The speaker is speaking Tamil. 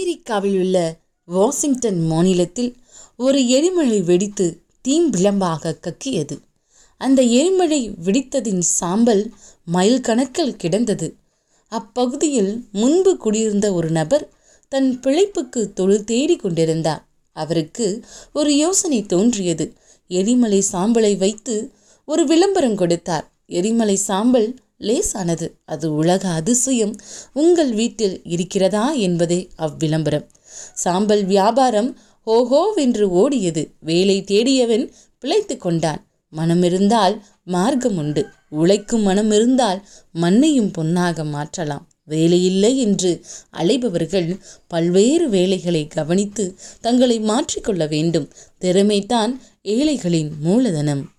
அமெரிக்காவில் உள்ள வாஷிங்டன் மாநிலத்தில் ஒரு எரிமலை வெடித்து தீம்பிளம்பாக கக்கியது. அந்த எரிமலை வெடித்ததின் சாம்பல் மைல் கணக்கில் கிடந்தது. அப்பகுதியில் முன்பு குடியிருந்த ஒரு நபர் தன் பிழைப்புக்கு தொழில் தேடி கொண்டிருந்தார். அவருக்கு ஒரு யோசனை தோன்றியது. எரிமலை சாம்பலை வைத்து ஒரு விளம்பரம் கொடுத்தார். எரிமலை சாம்பல் லேசானது. அது உலக அதிசயம். உங்கள் வீட்டில் இருக்கிறதா என்பதே அவ்விளம்பரம். சாம்பல் வியாபாரம் ஓஹோவென்று ஓடியது. வேலை தேடியவன் பிழைத்து கொண்டான். மனமிருந்தால் மார்க்கம் உண்டு. உழைக்கும் மனம் இருந்தால் மண்ணையும் பொன்னாக மாற்றலாம். வேலையில்லை என்று அலைபவர்கள் பல்வேறு வேலைகளை கவனித்து தங்களை மாற்றிக்கொள்ள வேண்டும். திறமைதான் ஏழைகளின் மூலதனம்.